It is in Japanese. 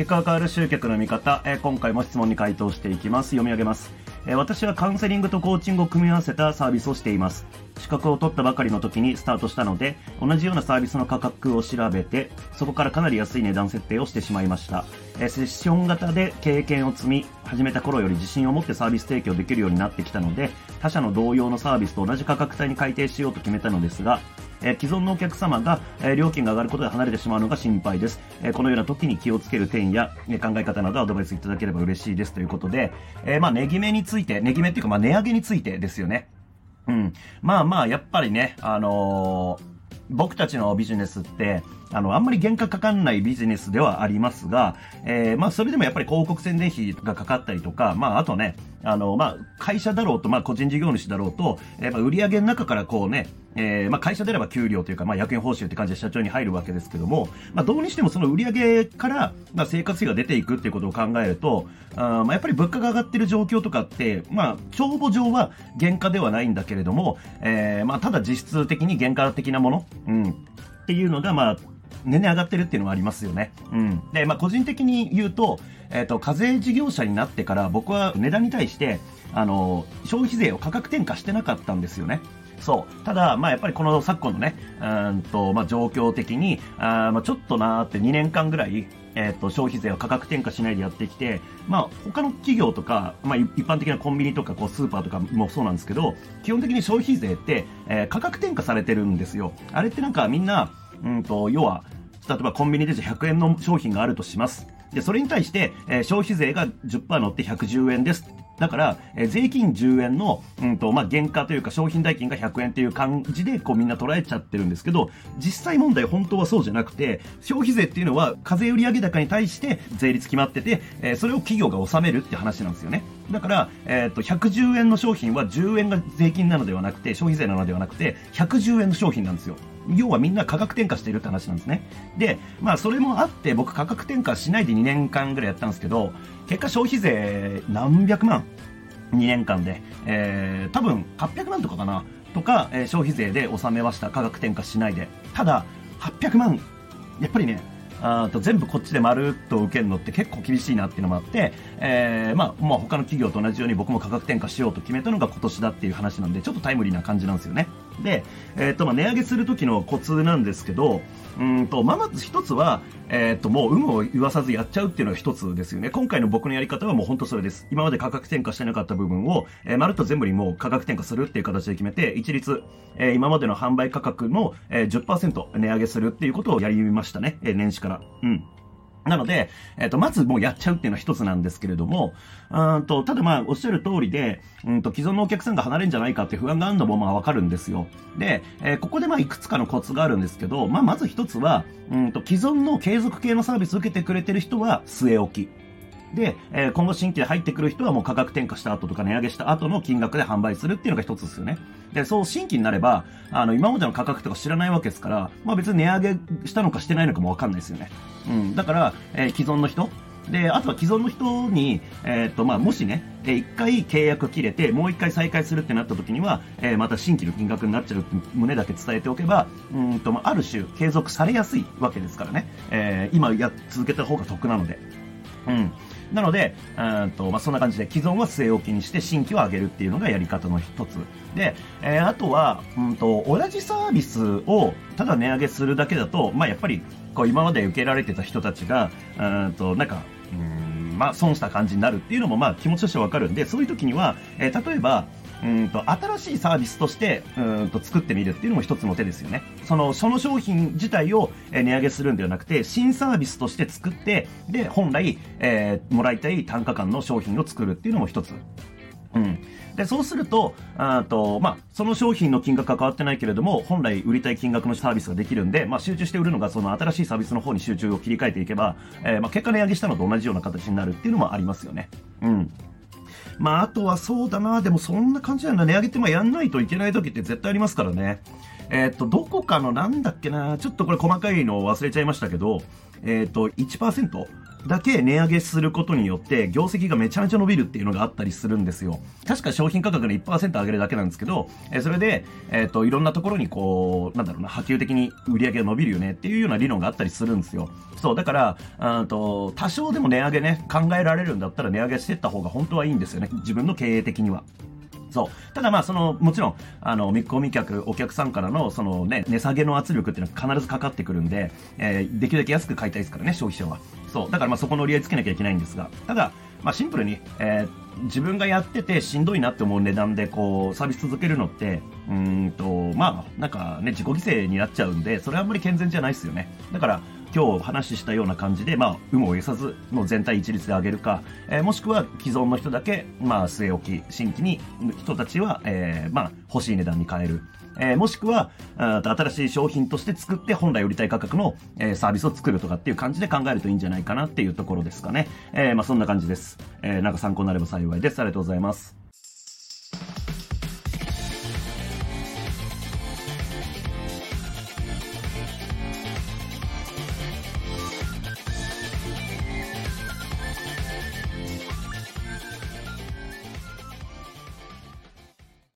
結果が変わる集客の見方、え今回も質問に回答していきます。読み上げます。え私はカウンセリングとコーチングを組み合わせたサービスをしています。資格を取ったばかりの時にスタートしたので、同じようなサービスの価格を調べて、そこからかなり安い値段設定をしてしまいました。えセッション型で経験を積み、始めた頃より自信を持ってサービス提供できるようになってきたので、他社の同様のサービスと同じ価格帯に改定しようと決めたのですが、え既存のお客様が、え料金が上がることで離れてしまうのが心配です。えこのような時に気をつける点や、え考え方などアドバイスいただければ嬉しいですということで、えまあ、値決めについて、値決めっていうか、まあ、値上げについてですよね。うん。まあまあ、やっぱりね、あのー僕たちのビジネスって、あの、あんまり原価かかんないビジネスではありますが、えーまあ、それでもやっぱり広告宣伝費がかかったりとか、まあ、あとね、あの、まあ、会社だろうと、まあ、個人事業主だろうと、えーまあ、売上げの中からこうね、えーまあ、会社であれば給料というか、まあ、役員報酬って感じで社長に入るわけですけども、まあ、どうにしてもその売上から、まあ、生活費が出ていくっていうことを考えると、あまあ、やっぱり物価が上がってる状況とかって、まあ、帳簿上は原価ではないんだけれども、えーまあ、ただ実質的に原価的なもの、うん、っていうのが、まあ、年々上がってるっていうのはありますよね。うん。で、まあ、個人的に言うと、えっ、と、課税事業者になってから僕は値段に対して、あの、消費税を価格転嫁してなかったんですよね。そう。ただ、まあ、やっぱりこの昨今のね、うんと、まあ、状況的に、あまあ、ちょっとなーって2年間ぐらい、えっ、と、消費税を価格転嫁しないでやってきて、まあ、他の企業とか、まあ、一般的なコンビニとか、こう、スーパーとかもそうなんですけど、基本的に消費税って、えー価格転嫁されてるんですよ。あれってなんかみんな、うんと、要は、例えばコンビニでじゃあ100円の商品があるとします。で、それに対して、えー消費税が10%乗って110円です。だから、えー税金10円の、うんと、まあ、原価というか商品代金が100円という感じで、こうみんな捉えちゃってるんですけど、実際問題本当はそうじゃなくて、消費税っていうのは課税売上高に対して税率決まってて、えーそれを企業が納めるって話なんですよね。だから、えっ、と、110円の商品は10円が税金なのではなくて、消費税なのではなくて、110円の商品なんですよ。要はみんな価格転嫁しているって話なんですね。で、まあそれもあって僕価格転嫁しないで2年間ぐらいやったんですけど、結果消費税何百万 ?2 年間で。えー、多分800万とかかな？とか、えー消費税で納めました。価格転嫁しないで。ただ、800万、やっぱりね、あと全部こっちでまるっと受けるのって結構厳しいなっていうのもあって、えーまあ、まあ他の企業と同じように僕も価格転嫁しようと決めたのが今年だっていう話なんで、ちょっとタイムリーな感じなんですよね。で、えっ、と、まあ、値上げする時のコツなんですけど、うんと、まあ、まず一つは、えっ、と、もう有無を言わさずやっちゃうっていうのが一つですよね。今回の僕のやり方はもう本当それです。今まで価格転嫁してなかった部分を、えーまるっと全部にもう価格転嫁するっていう形で決めて、一律、えー今までの販売価格の、えー10%値上げするっていうことをやりましたね。えー年始から。うん。なので、えっ、と、まずもうやっちゃうっていうのは一つなんですけれども、うんと、ただまあ、おっしゃる通りで、うんと、既存のお客さんが離れるんじゃないかって不安があるのもまあわかるんですよ。で、えーここでまあ、いくつかのコツがあるんですけど、まあ、まず一つは、うんと、既存の継続系のサービスを受けてくれてる人は据え置き。で、えー今後新規で入ってくる人はもう価格転嫁した後とか値上げした後の金額で販売するっていうのが一つですよね。で、そう新規になれば、あの、今までの価格とか知らないわけですから、まあ別に値上げしたのかしてないのかもわかんないですよね。うん。だから、えー既存の人で、あとは既存の人に、えーっと、まあ、もしね、え一回契約切れて、もう一回再開するってなった時には、えーまた新規の金額になっちゃうって旨だけ伝えておけば、うんと、まあ、ある種継続されやすいわけですからね。えー今や、続けた方が得なので。うん。なので、うんと、まあ、そんな感じで、既存は据え置きにして、新規を上げるっていうのがやり方の一つ。で、えーあとは、うんと、同じサービスを、ただ値上げするだけだと、まあ、やっぱり、こう、今まで受けられてた人たちが、うんと、なんか、うん、まあ、損した感じになるっていうのも、まあ、気持ちとしてわかるんで、そういう時には、えー例えば、うんと、新しいサービスとして、うんと、作ってみるっていうのも一つの手ですよね。その、その商品自体を、値上げするんではなくて、新サービスとして作って、で、本来、えーもらいたい単価間の商品を作るっていうのも一つ。うん。で、そうすると、あと、まあ、その商品の金額は変わってないけれども、本来売りたい金額のサービスができるんで、まあ、集中して売るのが、その新しいサービスの方に集中を切り替えていけば、えーまあ、結果値上げしたのと同じような形になるっていうのもありますよね。うん。まあ、あとはそうだな、でもそんな感じなんだ。値上げってまあやんないといけない時って絶対ありますからね。えーっと、どこかのなんだっけな、ちょっとこれ細かいのを忘れちゃいましたけど、えーっと、1%、だけ値上げすることによって業績がめちゃめちゃ伸びるっていうのがあったりするんですよ。確か商品価格の1%上げるだけなんですけど、えそれで、えっ、と、いろんなところにこう、なんだろうな、波及的に売り上げが伸びるよねっていうような理論があったりするんですよ。そう、だから、あと、多少でも値上げね、考えられるんだったら値上げしていった方が本当はいいんですよね。自分の経営的には。そう。ただまあ、その、もちろん、あの、見込み客、お客さんからの、そのね、値下げの圧力っていうのは必ずかかってくるんで、えー、できるだけ安く買いたいですからね、消費者は。そう。だからまあ、そこの折り合いつけなきゃいけないんですが、ただ、まあ、シンプルに、えー、自分がやっててしんどいなって思う値段で、こう、サービス続けるのって、うんと、まあ、なんかね、自己犠牲になっちゃうんで、それはあんまり健全じゃないですよね。だから、今日お話ししたような感じで、まあ、有無を得さずの全体一律で上げるか、えー、もしくは既存の人だけ、まあ、据え置き、新規に人たちは、えー、まあ、欲しい値段に変える。えー、もしくは、新しい商品として作って本来売りたい価格の、えー、サービスを作るとかっていう感じで考えるといいんじゃないかなっていうところですかね。えー、まあそんな感じです。えー、なんか参考になれば幸いです。ありがとうございます。